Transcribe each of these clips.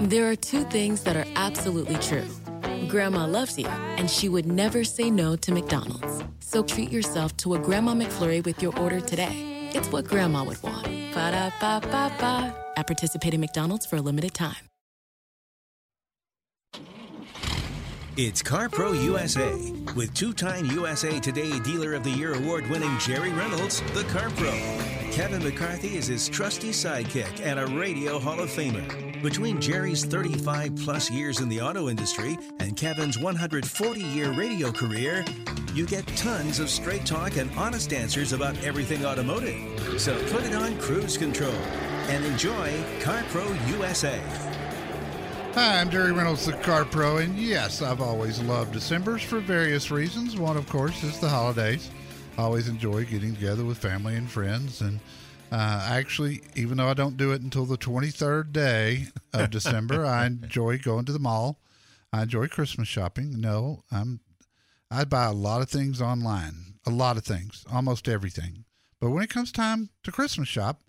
There are two things that are absolutely true. Grandma loves you, and she would never say no to McDonald's. So treat yourself to a Grandma McFlurry with your order today. It's what Grandma would want. Ba da ba ba ba. At participating McDonald's for a limited time. It's CarPro USA with two-time USA Today Dealer of the Year award-winning Jerry Reynolds, the CarPro. Kevin McCarthy is his trusty sidekick and a radio Hall of Famer. Between Jerry's 35 plus years in the auto industry and Kevin's 140 year radio career, you get tons of straight talk and honest answers about everything automotive. So put it on cruise control and enjoy CarPro USA. Hi, I'm Jerry Reynolds, the Car Pro, and yes, I've always loved December's for various reasons. One, of course, is the holidays. I always enjoy getting together with family and friends, and uh, actually, even though I don't do it until the 23rd day of December, I enjoy going to the mall. I enjoy Christmas shopping. No, I'm I buy a lot of things online, a lot of things, almost everything. But when it comes time to Christmas shop,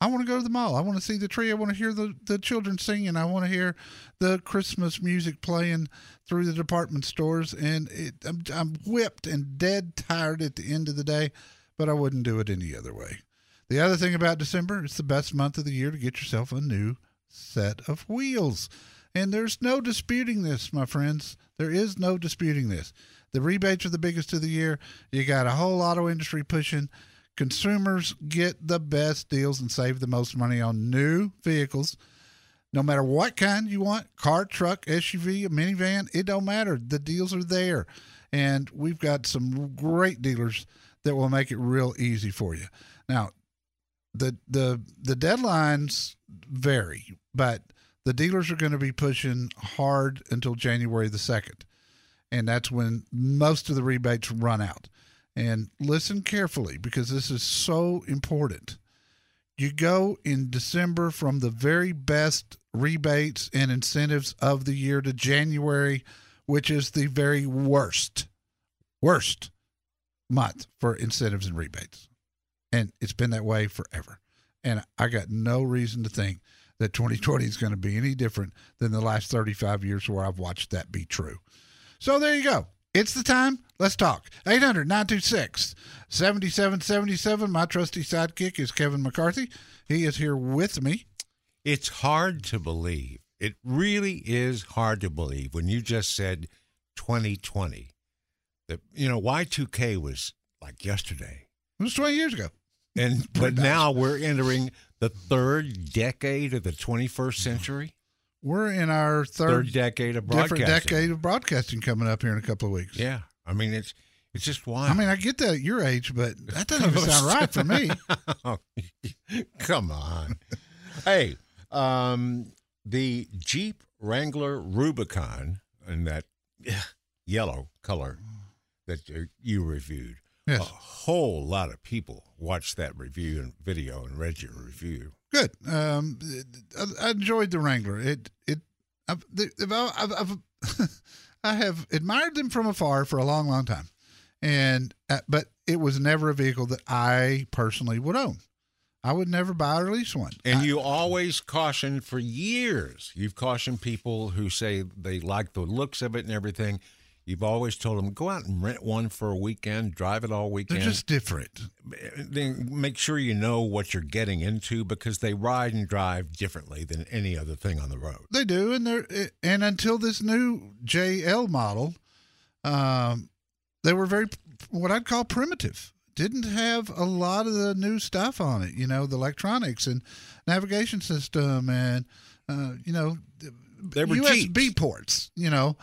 I want to go to the mall. I want to see the tree. I want to hear the, the children singing. I want to hear the Christmas music playing through the department stores. And it, I'm, I'm whipped and dead tired at the end of the day, but I wouldn't do it any other way. The other thing about December, it's the best month of the year to get yourself a new set of wheels. And there's no disputing this, my friends. There is no disputing this. The rebates are the biggest of the year. You got a whole auto industry pushing. Consumers get the best deals and save the most money on new vehicles. No matter what kind you want, car, truck, SUV, minivan, it don't matter. The deals are there. And we've got some great dealers that will make it real easy for you. Now, the the the deadlines vary, but the dealers are going to be pushing hard until January the 2nd. And that's when most of the rebates run out. And listen carefully because this is so important. You go in December from the very best rebates and incentives of the year to January, which is the very worst, worst month for incentives and rebates. And it's been that way forever. And I got no reason to think that 2020 is going to be any different than the last 35 years where I've watched that be true. So there you go. It's the time. Let's talk. 800 926 7777. My trusty sidekick is Kevin McCarthy. He is here with me. It's hard to believe. It really is hard to believe when you just said 2020. That, you know, Y2K was like yesterday. It was 20 years ago. And but now we're entering the third decade of the 21st century. We're in our third, Third decade of different broadcasting. decade of broadcasting coming up here in a couple of weeks. Yeah, I mean it's it's just wild. I mean, I get that at your age, but that doesn't even sound right for me. Come on. hey, um, the Jeep Wrangler Rubicon in that yellow color that you- you reviewed. Yes. A whole lot of people watched that review and video and read your review. Good. Um, I, I enjoyed the Wrangler. It it I've, I've, I've, I have admired them from afar for a long, long time, and uh, but it was never a vehicle that I personally would own. I would never buy or lease one. And I- you always caution for years. You've cautioned people who say they like the looks of it and everything. You've always told them go out and rent one for a weekend, drive it all weekend. they're just different. then make sure you know what you're getting into because they ride and drive differently than any other thing on the road. They do, and they're and until this new JL model, um, they were very what I'd call primitive. Didn't have a lot of the new stuff on it. You know, the electronics and navigation system, and uh, you know, They were USB Jeeps. ports. You know,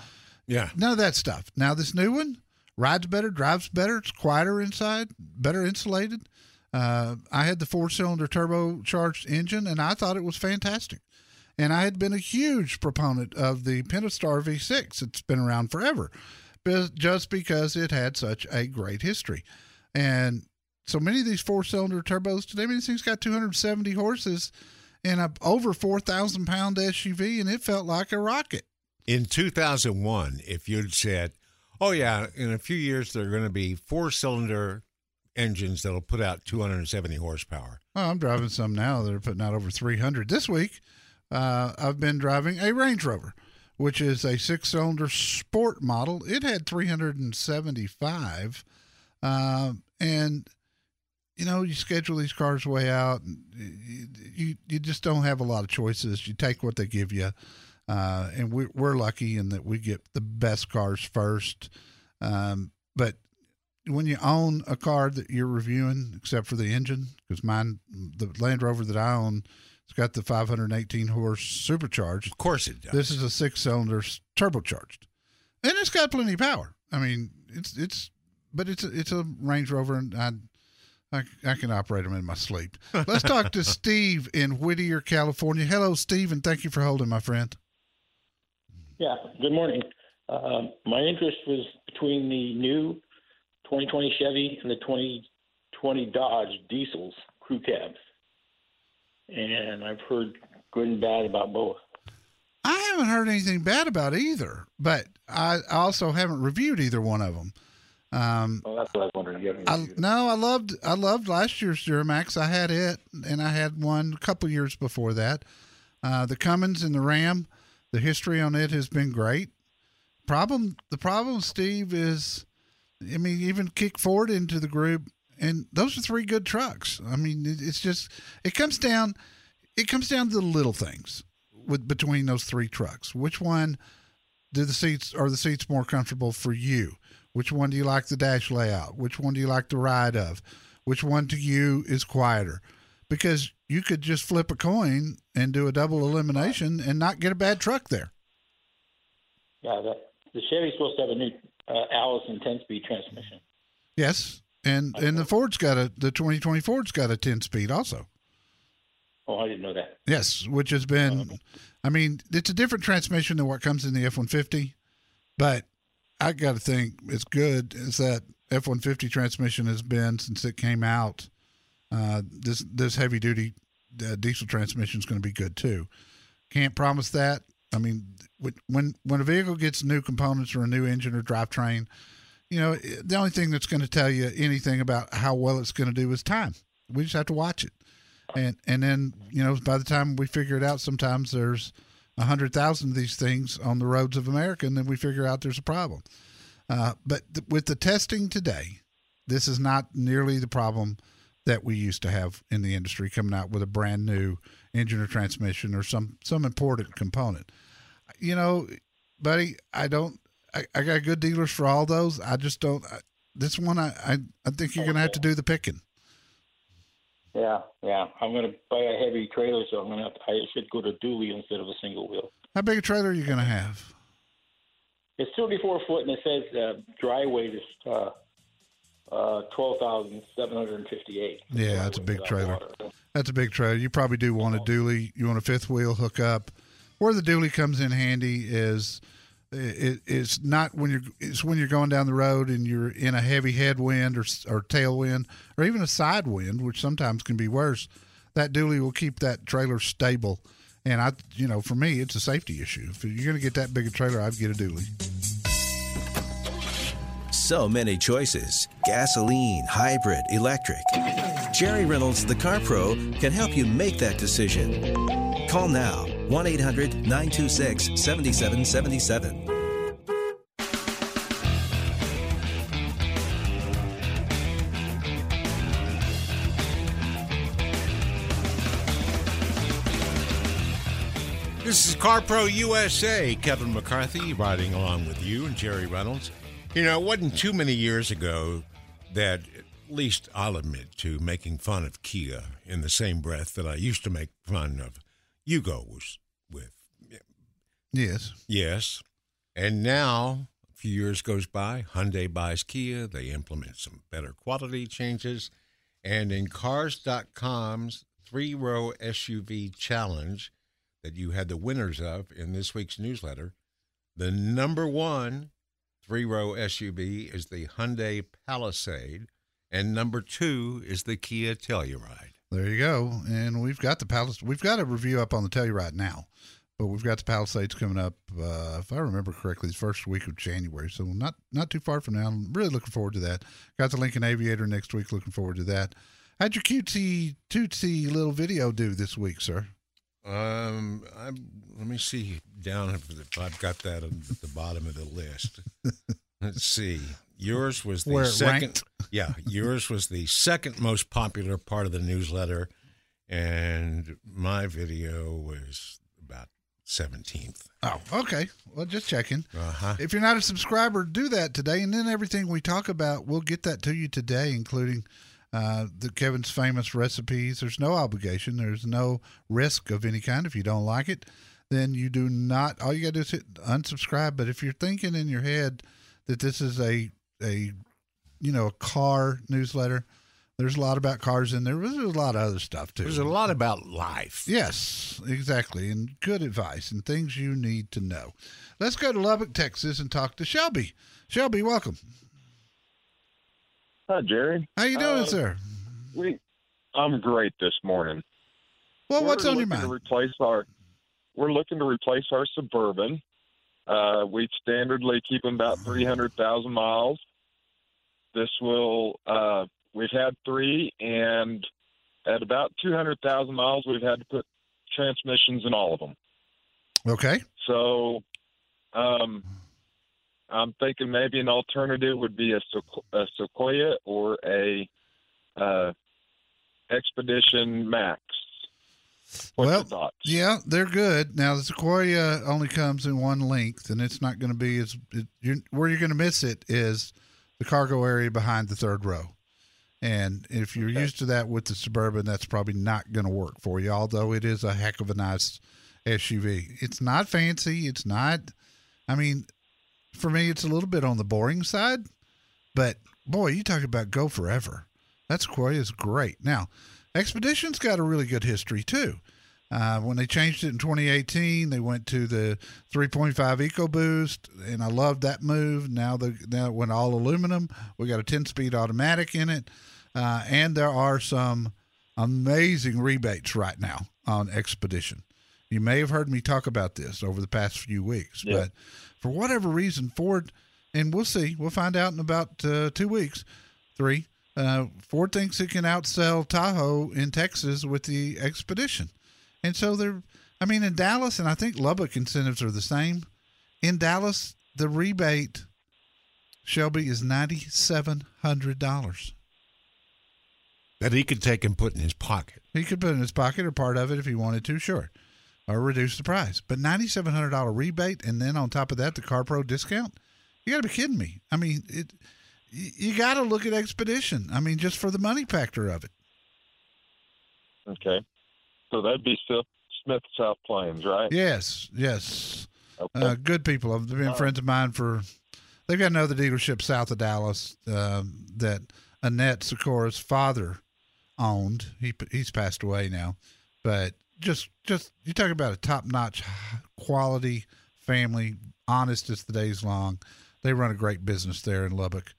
Yeah. none of that stuff. Now this new one rides better, drives better, it's quieter inside, better insulated. Uh, I had the four cylinder turbocharged engine, and I thought it was fantastic. And I had been a huge proponent of the Pentastar V6. It's been around forever, just because it had such a great history. And so many of these four cylinder turbos today, I mean, this thing's got 270 horses and a over 4,000 pound SUV, and it felt like a rocket. In 2001, if you'd said, oh, yeah, in a few years, there are going to be four cylinder engines that'll put out 270 horsepower. Oh, I'm driving some now that are putting out over 300. This week, uh, I've been driving a Range Rover, which is a six cylinder sport model. It had 375. Uh, and you know, you schedule these cars way out, and you, you just don't have a lot of choices. You take what they give you, uh, and we, we're lucky in that we get the best cars first. Um, but when you own a car that you're reviewing, except for the engine, because mine, the Land Rover that I own, it's got the 518 horse supercharged. Of course it does. This is a six cylinder turbocharged, and it's got plenty of power. I mean, it's it's, but it's a, it's a Range Rover, and I I, I can operate them in my sleep. Let's talk to Steve in Whittier, California. Hello, Steve, and thank you for holding, my friend. Yeah, good morning. Uh, my interest was between the new 2020 Chevy and the 2020 Dodge diesels crew cabs. And I've heard good and bad about both. I haven't heard anything bad about either, but I also haven't reviewed either one of them. Um, well, that's what I was wondering. I, no, I loved I loved last year's Duramax. I had it, and I had one a couple years before that. Uh, the Cummins and the Ram, the history on it has been great. Problem the problem, Steve, is I mean, even kick Ford into the group, and those are three good trucks. I mean, it's just it comes down it comes down to the little things with between those three trucks. Which one do the seats are the seats more comfortable for you? Which one do you like the dash layout? Which one do you like the ride of? Which one to you is quieter? Because you could just flip a coin and do a double elimination and not get a bad truck there. Yeah, the, the Chevy's supposed to have a new uh, Allison 10-speed transmission. Yes, and and the Ford's got a the 2020 Ford's got a 10-speed also. Oh, I didn't know that. Yes, which has been, oh. I mean, it's a different transmission than what comes in the F-150, but I got to think it's good is that F one fifty transmission has been since it came out. Uh, this this heavy duty uh, diesel transmission is going to be good too. Can't promise that. I mean, when when a vehicle gets new components or a new engine or drivetrain, you know, the only thing that's going to tell you anything about how well it's going to do is time. We just have to watch it, and and then you know, by the time we figure it out, sometimes there's a hundred thousand of these things on the roads of America, and then we figure out there's a problem. Uh, but th- with the testing today, this is not nearly the problem that we used to have in the industry coming out with a brand new engine or transmission or some some important component. You know, buddy, I don't. I, I got good dealers for all those. I just don't. I, this one, I, I I think you're gonna have to do the picking. Yeah, yeah. I'm going to buy a heavy trailer, so I'm going to. Have to, I should go to dually instead of a single wheel. How big a trailer are you going to have? It's 34 foot, and it says uh, dry weight is uh, uh, 12,758. Yeah, that's a big trailer. That's a big trailer. You probably do want a dually. You want a fifth wheel hookup. Where the dually comes in handy is it, it's not when you're it's when you're going down the road and you're in a heavy headwind or or tailwind or even a side wind, which sometimes can be worse. That dually will keep that trailer stable. And I, you know, for me, it's a safety issue. If you're going to get that big a trailer, I'd get a dually. So many choices gasoline, hybrid, electric. Jerry Reynolds, the Car Pro, can help you make that decision. Call now 1 800 926 7777. This is CarPro USA. Kevin McCarthy riding along with you and Jerry Reynolds. You know, it wasn't too many years ago that, at least I'll admit to, making fun of Kia in the same breath that I used to make fun of Yugos with. Yes. Yes. And now, a few years goes by, Hyundai buys Kia. They implement some better quality changes. And in Cars.com's three row SUV challenge, that you had the winners of in this week's newsletter. The number one three row SUV is the Hyundai Palisade, and number two is the Kia Telluride. There you go. And we've got the Palisade. We've got a review up on the Telluride now, but we've got the Palisades coming up. Uh, if I remember correctly, the first week of January, so not not too far from now. I'm really looking forward to that. Got the Lincoln Aviator next week. Looking forward to that. How'd your cutesy tootsy little video do this week, sir? Um, I'm, let me see down if, I've got that at the bottom of the list. Let's see. Yours was the second. ranked? Yeah, yours was the second most popular part of the newsletter, and my video was about seventeenth. Oh, okay. Well, just checking. Uh huh. If you're not a subscriber, do that today, and then everything we talk about, we'll get that to you today, including uh, the Kevin's famous recipes. There's no obligation. There's no risk of any kind. If you don't like it, then you do not. All you got to do is hit unsubscribe. But if you're thinking in your head that this is a a you know a car newsletter, there's a lot about cars in there. but There's a lot of other stuff too. There's a lot about life. Yes, exactly. And good advice and things you need to know. Let's go to Lubbock, Texas and talk to Shelby. Shelby, welcome. Hi, Jerry. How you doing, Uh, sir? We, I'm great this morning. Well, what's We're on your mind? To replace our, we're looking to replace our suburban. Uh, we standardly keep them about 300,000 miles. This will. Uh, we've had three, and at about 200,000 miles, we've had to put transmissions in all of them. okay. So, um, I'm thinking maybe an alternative would be a, Sequ- a Sequoia or a uh, Expedition Max. What's well, yeah, they're good. Now the Sequoia only comes in one length, and it's not going to be as it, you where you're going to miss it is the cargo area behind the third row. And if you're used to that with the Suburban, that's probably not going to work for you. Although it is a heck of a nice SUV. It's not fancy. It's not. I mean, for me, it's a little bit on the boring side. But boy, you talk about go forever. That's Sequoia is great. Now, Expedition's got a really good history too. Uh, when they changed it in 2018, they went to the 3.5 EcoBoost, and I loved that move. Now the now it went all aluminum. We got a 10-speed automatic in it, uh, and there are some amazing rebates right now on Expedition. You may have heard me talk about this over the past few weeks, Yeah. but for whatever reason, Ford, and we'll see, we'll find out in about uh, two weeks, three. Uh, Ford thinks it can outsell Tahoe in Texas with the Expedition. And so they're, I mean, in Dallas, and I think Lubbock incentives are the same. In Dallas, the rebate, Shelby, is $9,700. That he could take and put in his pocket. He could put in his pocket or part of it if he wanted to, sure, or reduce the price. But $9,700 rebate, and then on top of that, the CarPro discount? You got to be kidding me. I mean, it. You got to look at Expedition. I mean, just for the money factor of it. Okay. So that'd be Smith, Smith South Plains, right? Yes, yes. Okay. Uh, good people. They've been friends of mine for. They've got another dealership south of Dallas um, that Annette Sikora's father owned. He he's passed away now, but just just you talk about a top notch quality family, honest as the day's long. They run a great business there in Lubbock.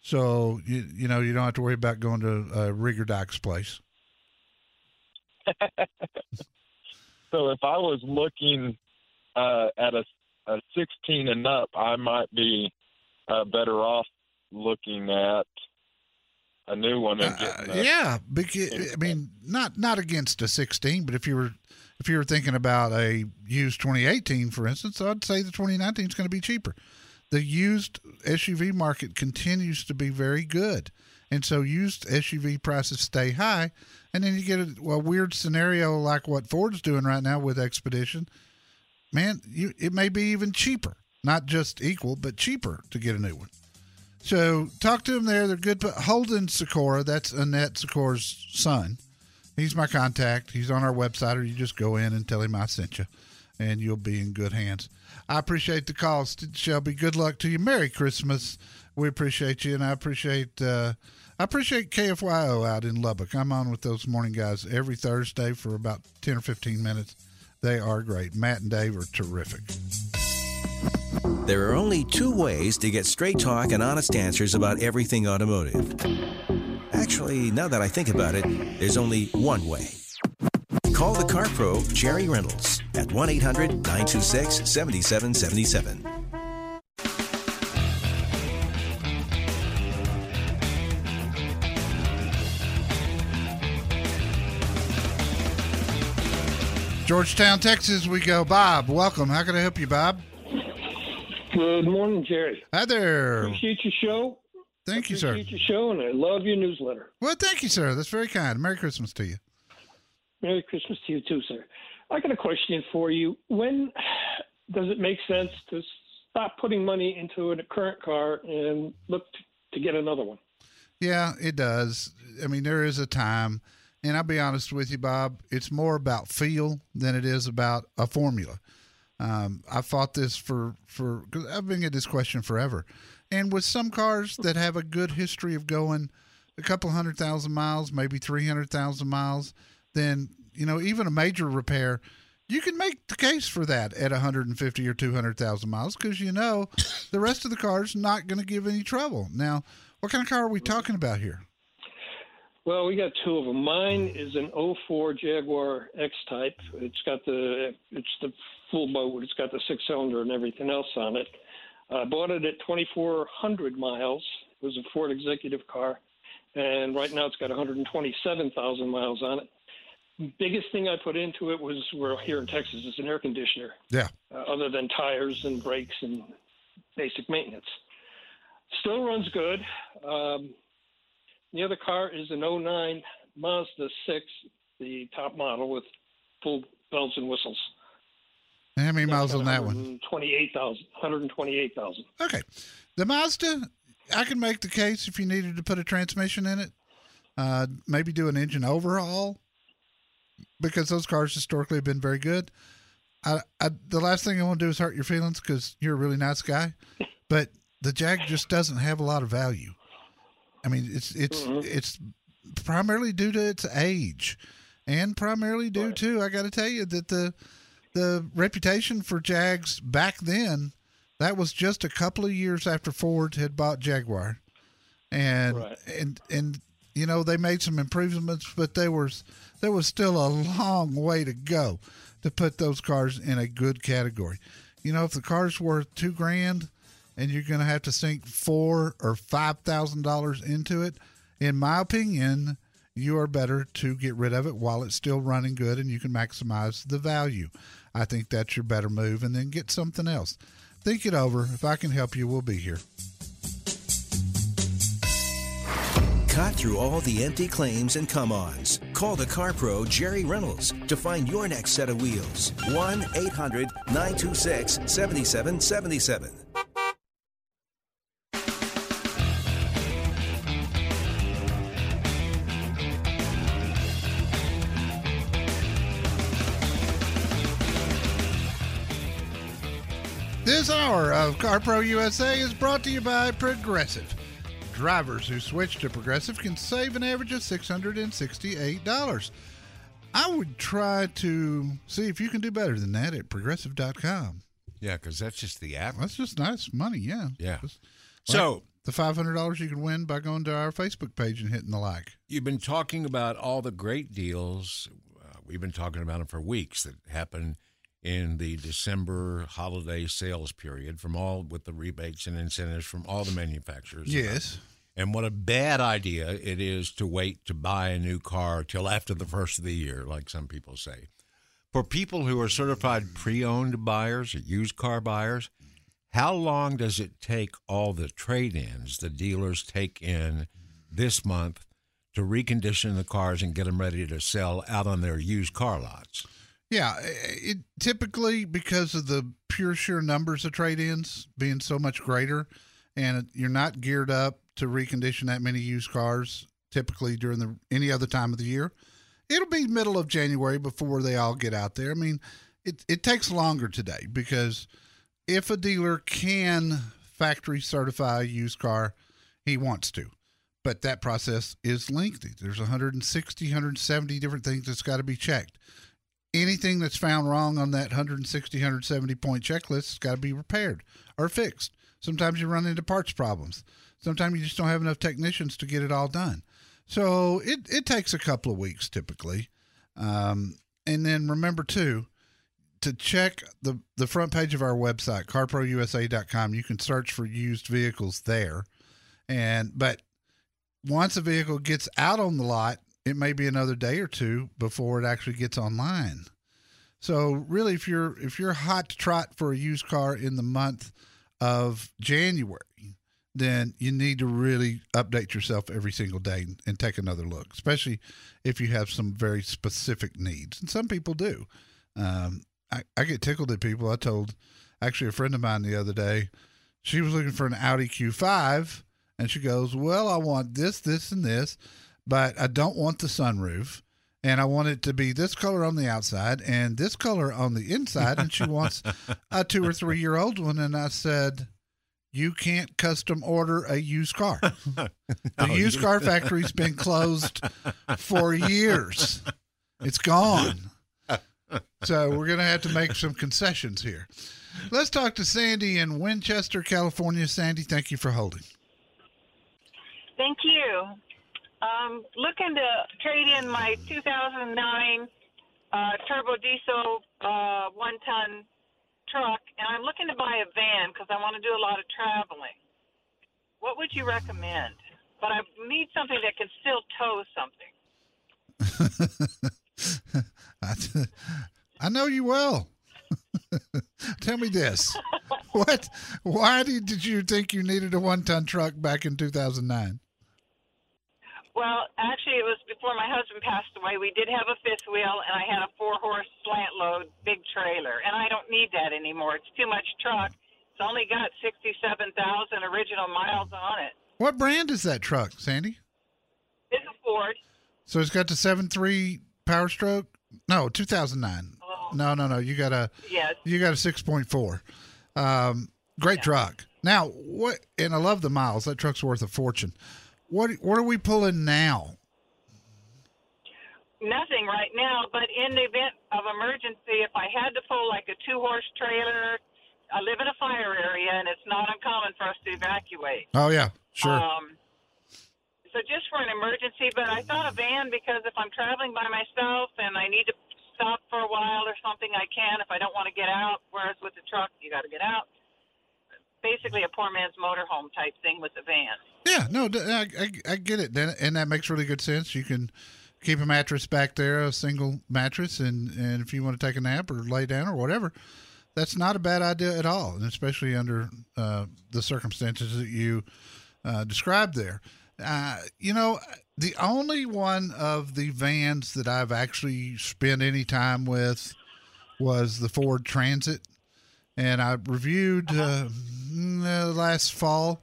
So you you know you don't have to worry about going to uh, Rigger Dyke's place. So if I was looking uh, at a, a 16 and up, I might be uh, better off looking at a new one and Uh, getting a, yeah, because, I mean, not not against a 16, but if you were if you were thinking about a used 2018, for instance, I'd say the 2019 is going to be cheaper. The used SUV market continues to be very good, and so used SUV prices stay high, and then you get a, a weird scenario like what Ford's doing right now with Expedition. Man, you it may be even cheaper, not just equal, but cheaper to get a new one. So talk to them there. They're good. But Holden Sikora, that's Annette Sikora's son. He's my contact. He's on our website, or you just go in and tell him I sent you, and you'll be in good hands. I appreciate the calls, Shelby. Good luck to you. Merry Christmas. We appreciate you, and I appreciate uh, I appreciate KFYO out in Lubbock. I'm on with those morning guys every Thursday for about ten or fifteen minutes. They are great. Matt and Dave are terrific. There are only two ways to get straight talk and honest answers about everything automotive. Actually, now that I think about it, there's only one way. Call the Car Pro, Jerry Reynolds, at 1 800 926 7777. Georgetown, Texas, we go. Bob, welcome. How can I help you, Bob? Good morning, Jerry. Hi there. Appreciate your show. Thank you, sir. Appreciate your show, and I love your newsletter. Well, thank you, sir. That's very kind. Merry Christmas to you. Merry Christmas to you too, sir. I got a question for you. When does it make sense to stop putting money into a current car and look to get another one? Yeah, it does. I mean, there is a time, and I'll be honest with you, Bob. It's more about feel than it is about a formula. Um, I fought this for for because I've been at this question forever, and with some cars that have a good history of going a couple hundred thousand miles, maybe three hundred thousand miles, then you know even a major repair, you can make the case for that at 150 or 200 thousand miles because you know the rest of the car's not going to give any trouble. Now, what kind of car are we talking about here? Well, we got two of them. Mine is an 04 Jaguar X Type. It's got the it's the full boat. It's got the six cylinder and everything else on it. I bought it at 2,400 miles. It was a Ford Executive car, and right now it's got 127,000 miles on it. Biggest thing I put into it was we're here in Texas. It's an air conditioner. Yeah. Uh, other than tires and brakes and basic maintenance, still runs good. Um, the other car is an 09 Mazda 6, the top model with full bells and whistles. How many miles on that one? 28,000. 128,000. Okay. The Mazda, I can make the case if you needed to put a transmission in it, uh, maybe do an engine overhaul because those cars historically have been very good. I, I the last thing I want to do is hurt your feelings because you're a really nice guy, but the Jag just doesn't have a lot of value. I mean, it's it's it's primarily due to its age, and primarily due to I got to tell you that the the reputation for Jags back then that was just a couple of years after Ford had bought Jaguar, and Right. and and you know they made some improvements, but there was there was still a long way to go to put those cars in a good category. You know, if the car's worth two grand and you're going to have to sink four or five thousand dollars into it, in my opinion, you are better to get rid of it while it's still running good and you can maximize the value. I think that's your better move, and then get something else. Think it over. If I can help you, we'll be here. Cut through all the empty claims and come ons. Call the Car Pro Jerry Reynolds to find your next set of wheels. 1 800 926 7777. Of CarPro USA is brought to you by Progressive. Drivers who switch to Progressive can save an average of $668. I would try to see if you can do better than that at progressive.com. Yeah, because that's just the app. That's just nice money, yeah. Yeah. Just So the $500 you can win by going to our Facebook page and hitting the like. you've been talking about all the great deals. Uh, we've been talking about them for weeks that happen in the December holiday sales period from all with the rebates and incentives from all the manufacturers. Yes. And what a bad idea it is to wait to buy a new car till after the first of the year, like some people say. For people who are certified pre owned buyers or used car buyers, how long does it take all the trade ins the dealers take in this month to recondition the cars and get them ready to sell out on their used car lots? Yeah, it typically because of the pure sheer numbers of trade-ins being so much greater, and you're not geared up to recondition that many used cars typically during the any other time of the year. It'll be middle of January before they all get out there. I mean, it it takes longer today because if a dealer can factory certify a used car, he wants to. But that process is lengthy. There's 160, 170 different things that's got to be checked anything that's found wrong on that 160, 170 point checklist has got to be repaired or fixed. Sometimes you run into parts problems. Sometimes you just don't have enough technicians to get it all done. So it, it takes a couple of weeks typically. Um, and then remember too, to check the, the front page of our website, carprousa.com, you can search for used vehicles there. And, but once a vehicle gets out on the lot, it may be another day or two before it actually gets online. So really, if you're if you're hot to trot for a used car in the month of January, then you need to really update yourself every single day and take another look, especially if you have some very specific needs. And some people do. Um, I, I get tickled at people. I told actually a friend of mine the other day, she was looking for an Audi Q5, and she goes, Well, I want this, this, and this but I don't want the sunroof. And I want it to be this color on the outside and this color on the inside. And she wants a two or three year old one. And I said, You can't custom order a used car. The Oh, used you- car factory's been closed for years, it's gone. So we're going to have to make some concessions here. Let's talk to Sandy in Winchester, California. Sandy, thank you for holding. Thank you. Um, looking to trade in my 2009 uh, turbo diesel uh, one ton truck, and I'm looking to buy a van because I want to do a lot of traveling. What would you recommend? But I need something that can still tow something. I, I know you well. Tell me this: what? Why did, did you think you needed a one-ton truck back in 2009? Well, actually, it was before my husband passed away. We did have a fifth wheel, and I had a four horse slant load big trailer, and I don't need that anymore. It's too much truck. It's only got 67,000 original miles on it. What brand is that truck, Sandy? It's a Ford. So it's got the seven three Power Stroke. No, 2009. Oh. No, no, no. You got a Yes. you got a 6.4. Um, great truck. Now what? And I love the miles. That truck's worth a fortune. What what are we pulling now? Nothing right now, but in the event of emergency, if I had to pull like a two horse trailer, I live in a fire area, and it's not uncommon for us to evacuate. Oh yeah, sure. Um, so just for an emergency, but I thought a van because if I'm traveling by myself and I need to stop for a while or something, I can if I don't want to get out. Whereas with the truck, you got to get out. Basically, a poor man's motorhome type thing with the van. Yeah, no, I get it, and that makes really good sense. You can keep a mattress back there, a single mattress, and and if you want to take a nap or lay down or whatever, that's not a bad idea at all, and especially under uh, the circumstances that you uh, described there. Uh, you know, the only one of the vans that I've actually spent any time with was the Ford Transit, and I reviewed uh, mm, uh, last fall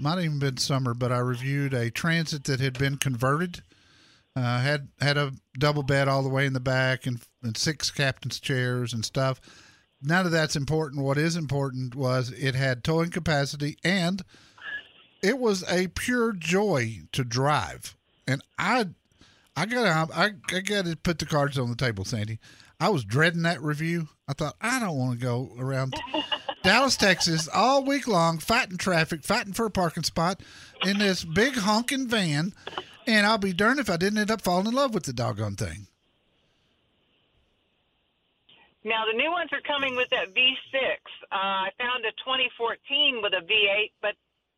might even been summer, but I reviewed a transit that had been converted. Uh, had had a double bed all the way in the back and, and six captain's chairs and stuff. None of that's important. What is important was it had towing capacity and it was a pure joy to drive. And I, I got I, I got to put the cards on the table, Sandy. I was dreading that review. I thought I don't want to go around Dallas, Texas, all week long, fighting traffic, fighting for a parking spot in this big honking van. And I'll be darned if I didn't end up falling in love with the doggone thing. Now the new ones are coming with that V6. Uh, I found a 2014 with a V8, but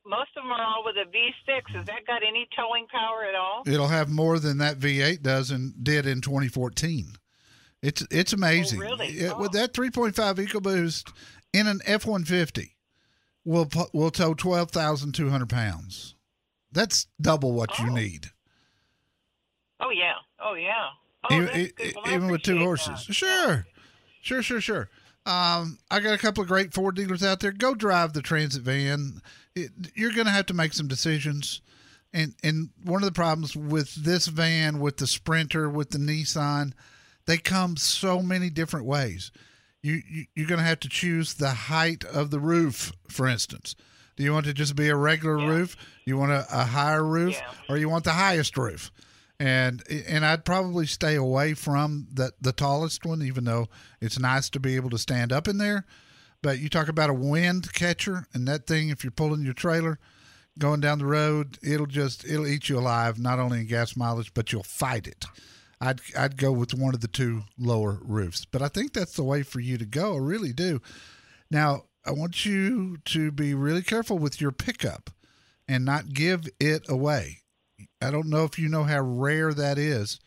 most of them are all with a V6. Has that got any towing power at all? It'll have more than that V8 does and did in 2014. It's it's amazing. Oh, really? It- With that 3.5 EcoBoost in an F-150, will will tow 12,200 pounds. That's double what you Oh. need. Oh yeah. Oh yeah. Oh, even. Well, even with two horses. that. Sure, sure, sure, sure. Um, I got a couple of great Ford dealers out there. Go drive the Transit van. It, you're going to have to make some decisions. And and one of the problems with this van, with the Sprinter, with the Nissan, they come so many different ways. You, you you're going to have to choose the height of the roof, for instance. Do you want to just be a regular roof? You want a, a higher roof, Yeah. or you want the highest roof? and and I'd probably stay away from the the tallest one, even though it's nice to be able to stand up in there. But you talk about a wind catcher, and that thing, if you're pulling your trailer, going down the road, it'll just it'll eat you alive, not only in gas mileage, but you'll fight it. I'd I'd go with one of the two lower roofs, but I think that's the way for you to go. I really do. Now I want you to be really careful with your pickup and not give it away. I don't know if you know how rare that is.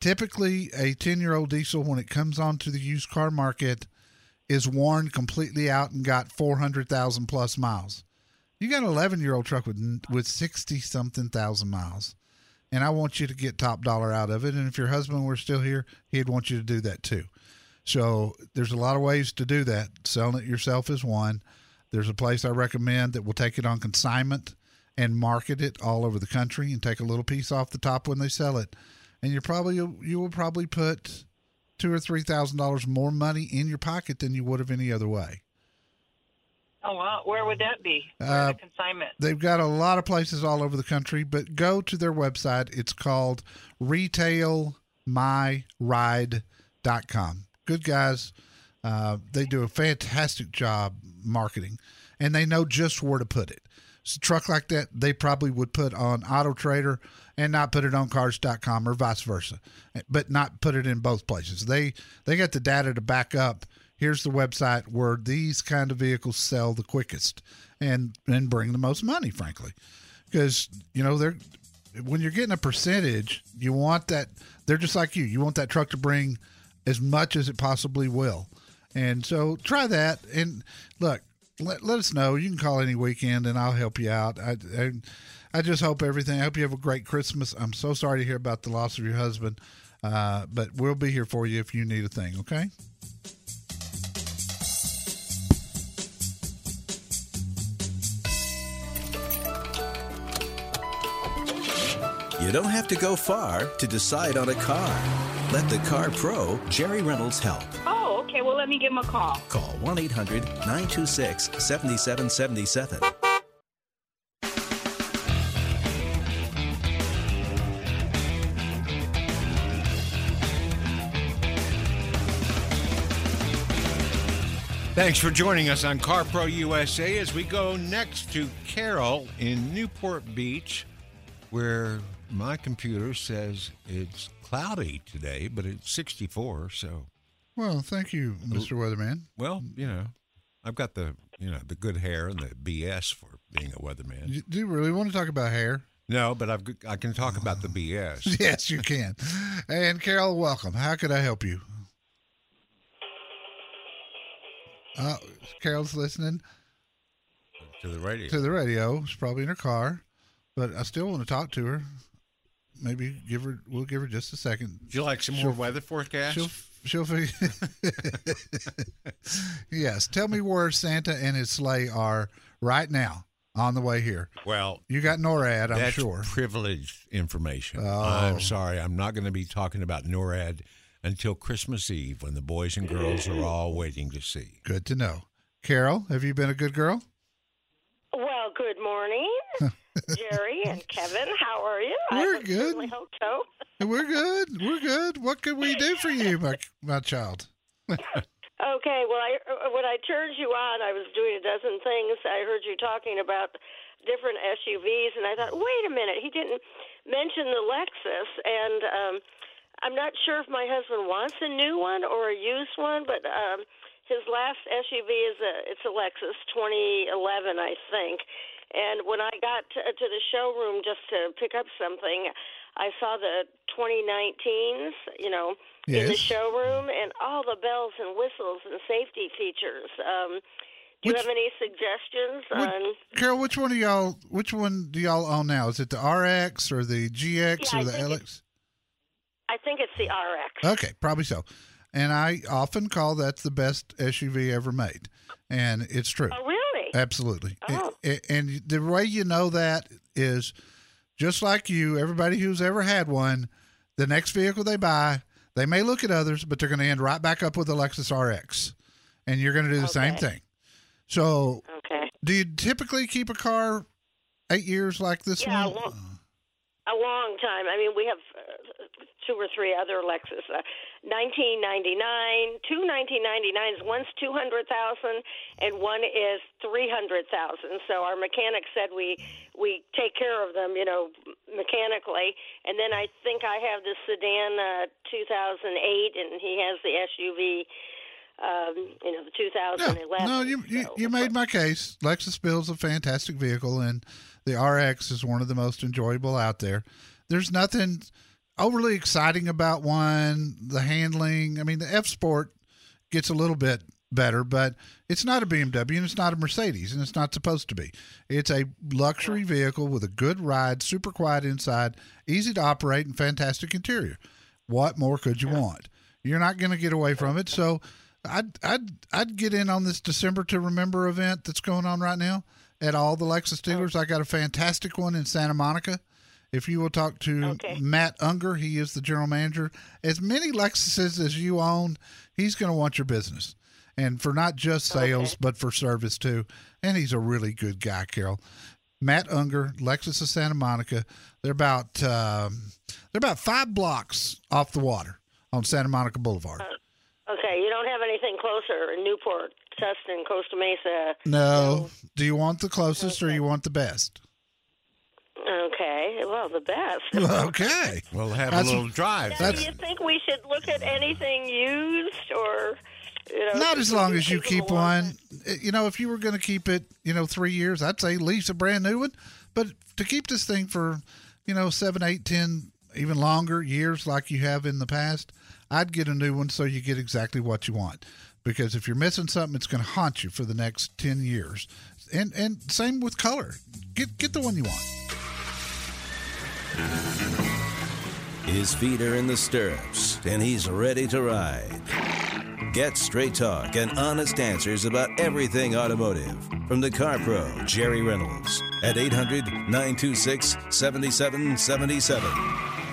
Typically, a 10 year old diesel, when it comes onto the used car market, is worn completely out and got 400,000 plus miles. You got an 11 year old truck with with 60 something thousand miles. And I want you to get top dollar out of it. And if your husband were still here, he'd want you to do that too. So there's a lot of ways to do that. Selling it yourself is one. There's a place I recommend that will take it on consignment and market it all over the country and take a little piece off the top when they sell it. And you probably you will probably put two or three thousand dollars more money in your pocket than you would have any other way. Oh wow, where would that be? Uh, the consignment? They've got a lot of places all over the country, but go to their website. It's called retailmyride.com. Good guys. Uh, they do a fantastic job marketing, and they know just where to put it. So a truck like that, they probably would put on Auto Trader and not put it on Cars.com or vice versa, but not put it in both places. They they got the data to back up. Here's the website where these kind of vehicles sell the quickest and and bring the most money, frankly, because you know they're when you're getting a percentage, you want that. They're just like you. You want that truck to bring as much as it possibly will. And so try that. And look, let, let us know. You can call any weekend and I'll help you out. I, I, I just hope everything, I hope you have a great Christmas. I'm so sorry to hear about the loss of your husband, uh, but we'll be here for you if you need a thing, okay? You don't have to go far to decide on a car. Let the Car Pro, Jerry Reynolds, help. Oh, okay. Well, let me give him a call. Call 1 800 926 7777. Thanks for joining us on CarPro USA as we go next to Carol in Newport Beach, where my computer says it's cloudy today, but it's 64. So, Well, thank you, Mr. Weatherman. well, you know, I've got the you know the good hair and the BS for being a weatherman. Do you really want to talk about hair? No, but I've I can talk about the BS. Yes, you can. and Carol, welcome. How could I help you? Uh, Carol's listening to the radio. to the radio. She's probably in her car, but I still want to talk to her. Maybe give her. We'll give her just a second. Would you like some more weather forecast? She'll she'll figure. yes, tell me where Santa and his sleigh are right now on the way here. well, You got NORAD, I'm That's sure. privileged information. Oh. I'm sorry. I'm not going to be talking about NORAD until Christmas Eve when the boys and girls are all waiting to see. Good to know. Carol, have you been a good girl? Good morning, Jerry and Kevin. How are you? We're good. hope so. We're good. We're good. What can we do for you, my my child? Okay, well, I, uh, when I turned you on, I was doing a dozen things. I heard you talking about different SUVs, and I thought, wait a minute, he didn't mention the Lexus, and um, I'm not sure if my husband wants a new one or a used one, but um, his last SUV is a it's a Lexus 2011, I think. And when I got to, to the showroom just to pick up something, I saw the 2019s, you know, in the showroom, and all the bells and whistles and safety features. Um, do you have any suggestions Which- on? Carol, which one do y'all which one do y'all own now? Is it the RX or the GX Yeah, I or the LX? I think it's the RX. Okay, probably so. And I often call that the best SUV ever made. And it's true. Oh, really? Absolutely. Oh. A- a- And the way you know that is just like you, everybody who's ever had one, the next vehicle they buy, they may look at others, but they're going to end right back up with the Lexus RX. And you're going to do the same thing. So, Okay. do you typically keep a car eight years like this Yeah, one? well- A long time. I mean, we have uh, two or three other Lexus. Uh, 1999, two 1999s. One's 200,000 and one is 300,000. So our mechanic said we we take care of them, you know, mechanically. And then I think I have the sedan uh, 2008, and he has the SUV. Um, you know, the 2011. No, you you, you made my case. Lexus builds a fantastic vehicle, and the RX is one of the most enjoyable out there. There's nothing overly exciting about one. The handling, I mean, the F Sport gets a little bit better, but it's not a BMW and it's not a Mercedes and it's not supposed to be. It's a luxury vehicle with a good ride, super quiet inside, easy to operate, and fantastic interior. What more could you want? You're not going to get away from it. So I'd I'd I'd get in on this December to Remember event that's going on right now at all the Lexus dealers. Oh. I got a fantastic one in Santa Monica. If you will talk to Okay. Matt Unger, he is the general manager. As many Lexuses as you own, he's going to want your business. And for not just sales, but for service too. And he's a really good guy, Carol. Matt Unger, Lexus of Santa Monica. They're about um, they're about five blocks off the water on Santa Monica Boulevard. Okay, you don't have anything closer in Newport, Tustin, Costa Mesa. No. Do you want the closest or you want the best? Okay, well, the best. okay. We'll have That's- a little drive. Now, do you think we should look at anything used or, you know? Not as long as you keep them one. Uh, You know, if you were going to keep it, you know, three years, I'd say lease a brand new one. But to keep this thing for, you know, seven, eight, ten, even longer years like you have in the past, I'd get a new one so you get exactly what you want. Because if you're missing something, it's going to haunt you for the next ten years. And and same with color. Get get the one you want. His feet are in the stirrups, and he's ready to ride. Get straight talk and honest answers about everything automotive from the Car Pro, Jerry Reynolds, at 800 926 7777.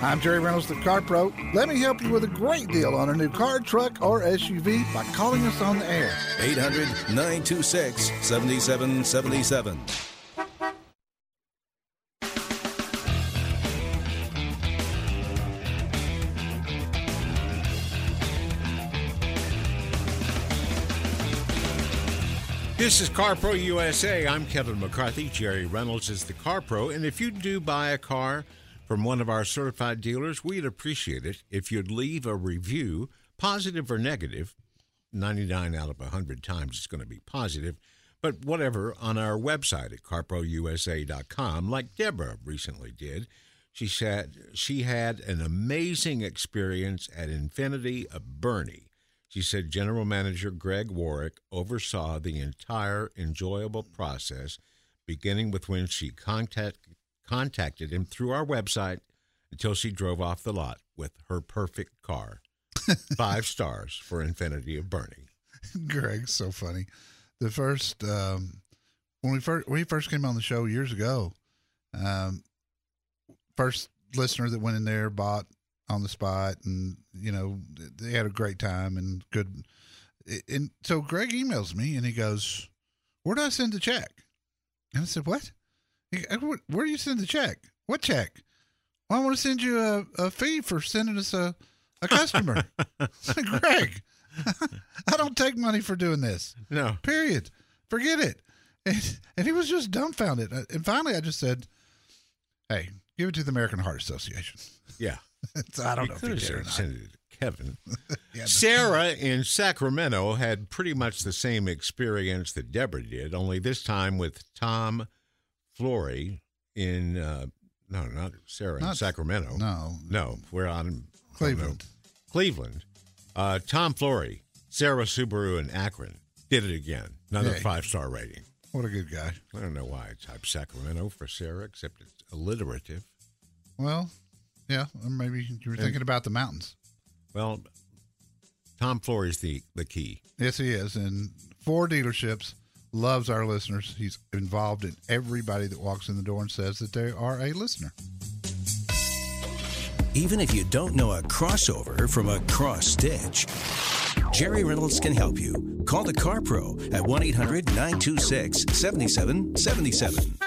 I'm Jerry Reynolds, the Car Pro. Let me help you with a great deal on a new car, truck, or SUV by calling us on the air. 800 926 7777. This is Car Pro USA. I'm Kevin McCarthy. Jerry Reynolds is the CarPro. And if you do buy a car from one of our certified dealers, we'd appreciate it if you'd leave a review, positive or negative. 99 out of 100 times it's going to be positive, but whatever, on our website at carprousa.com, like Deborah recently did. She said she had an amazing experience at Infiniti of Bernie. She said General Manager Greg Warwick oversaw the entire enjoyable process, beginning with when she contact, contacted him through our website until she drove off the lot with her perfect car. Five stars for Infiniti of Bernie. Greg's so funny. The first um, when we first when he first came on the show years ago, um, first listener that went in there bought on the spot, and you know they had a great time and good. And so Greg emails me and he goes, "Where do I send the check?" And I said, "What? He- uh, Where where do you send the check? What check? Well, I want to send you a, a fee for sending us a a customer." Said, Greg, I don't take money for doing this. No. Period. Forget it. And, and he was just dumbfounded. Uh, and finally, I just said, "Hey, give it to the American Heart Association." Yeah. So I don't You know if have did or not. it to Kevin. Yeah, Sarah in Sacramento had pretty much the same experience that Deborah did, only this time with Tom Flory in uh, no, not Sarah in Sacramento. no. no, we're on Cleveland. Cleveland. Uh, Tom Flory, Sarah Subaru in Akron did it again. Another Hey. five star rating. What a good guy. I don't know why I typed Sacramento for Sarah, except it's alliterative. Well, yeah, or maybe you were thinking about the mountains. Well, Tom Flory's the the key. Yes, he is. And four dealerships loves our listeners. He's involved in everybody that walks in the door and says that they are a listener. Even if you don't know a crossover from a cross stitch, Jerry Reynolds can help you. Call the Car Pro at 1 800 926 7777.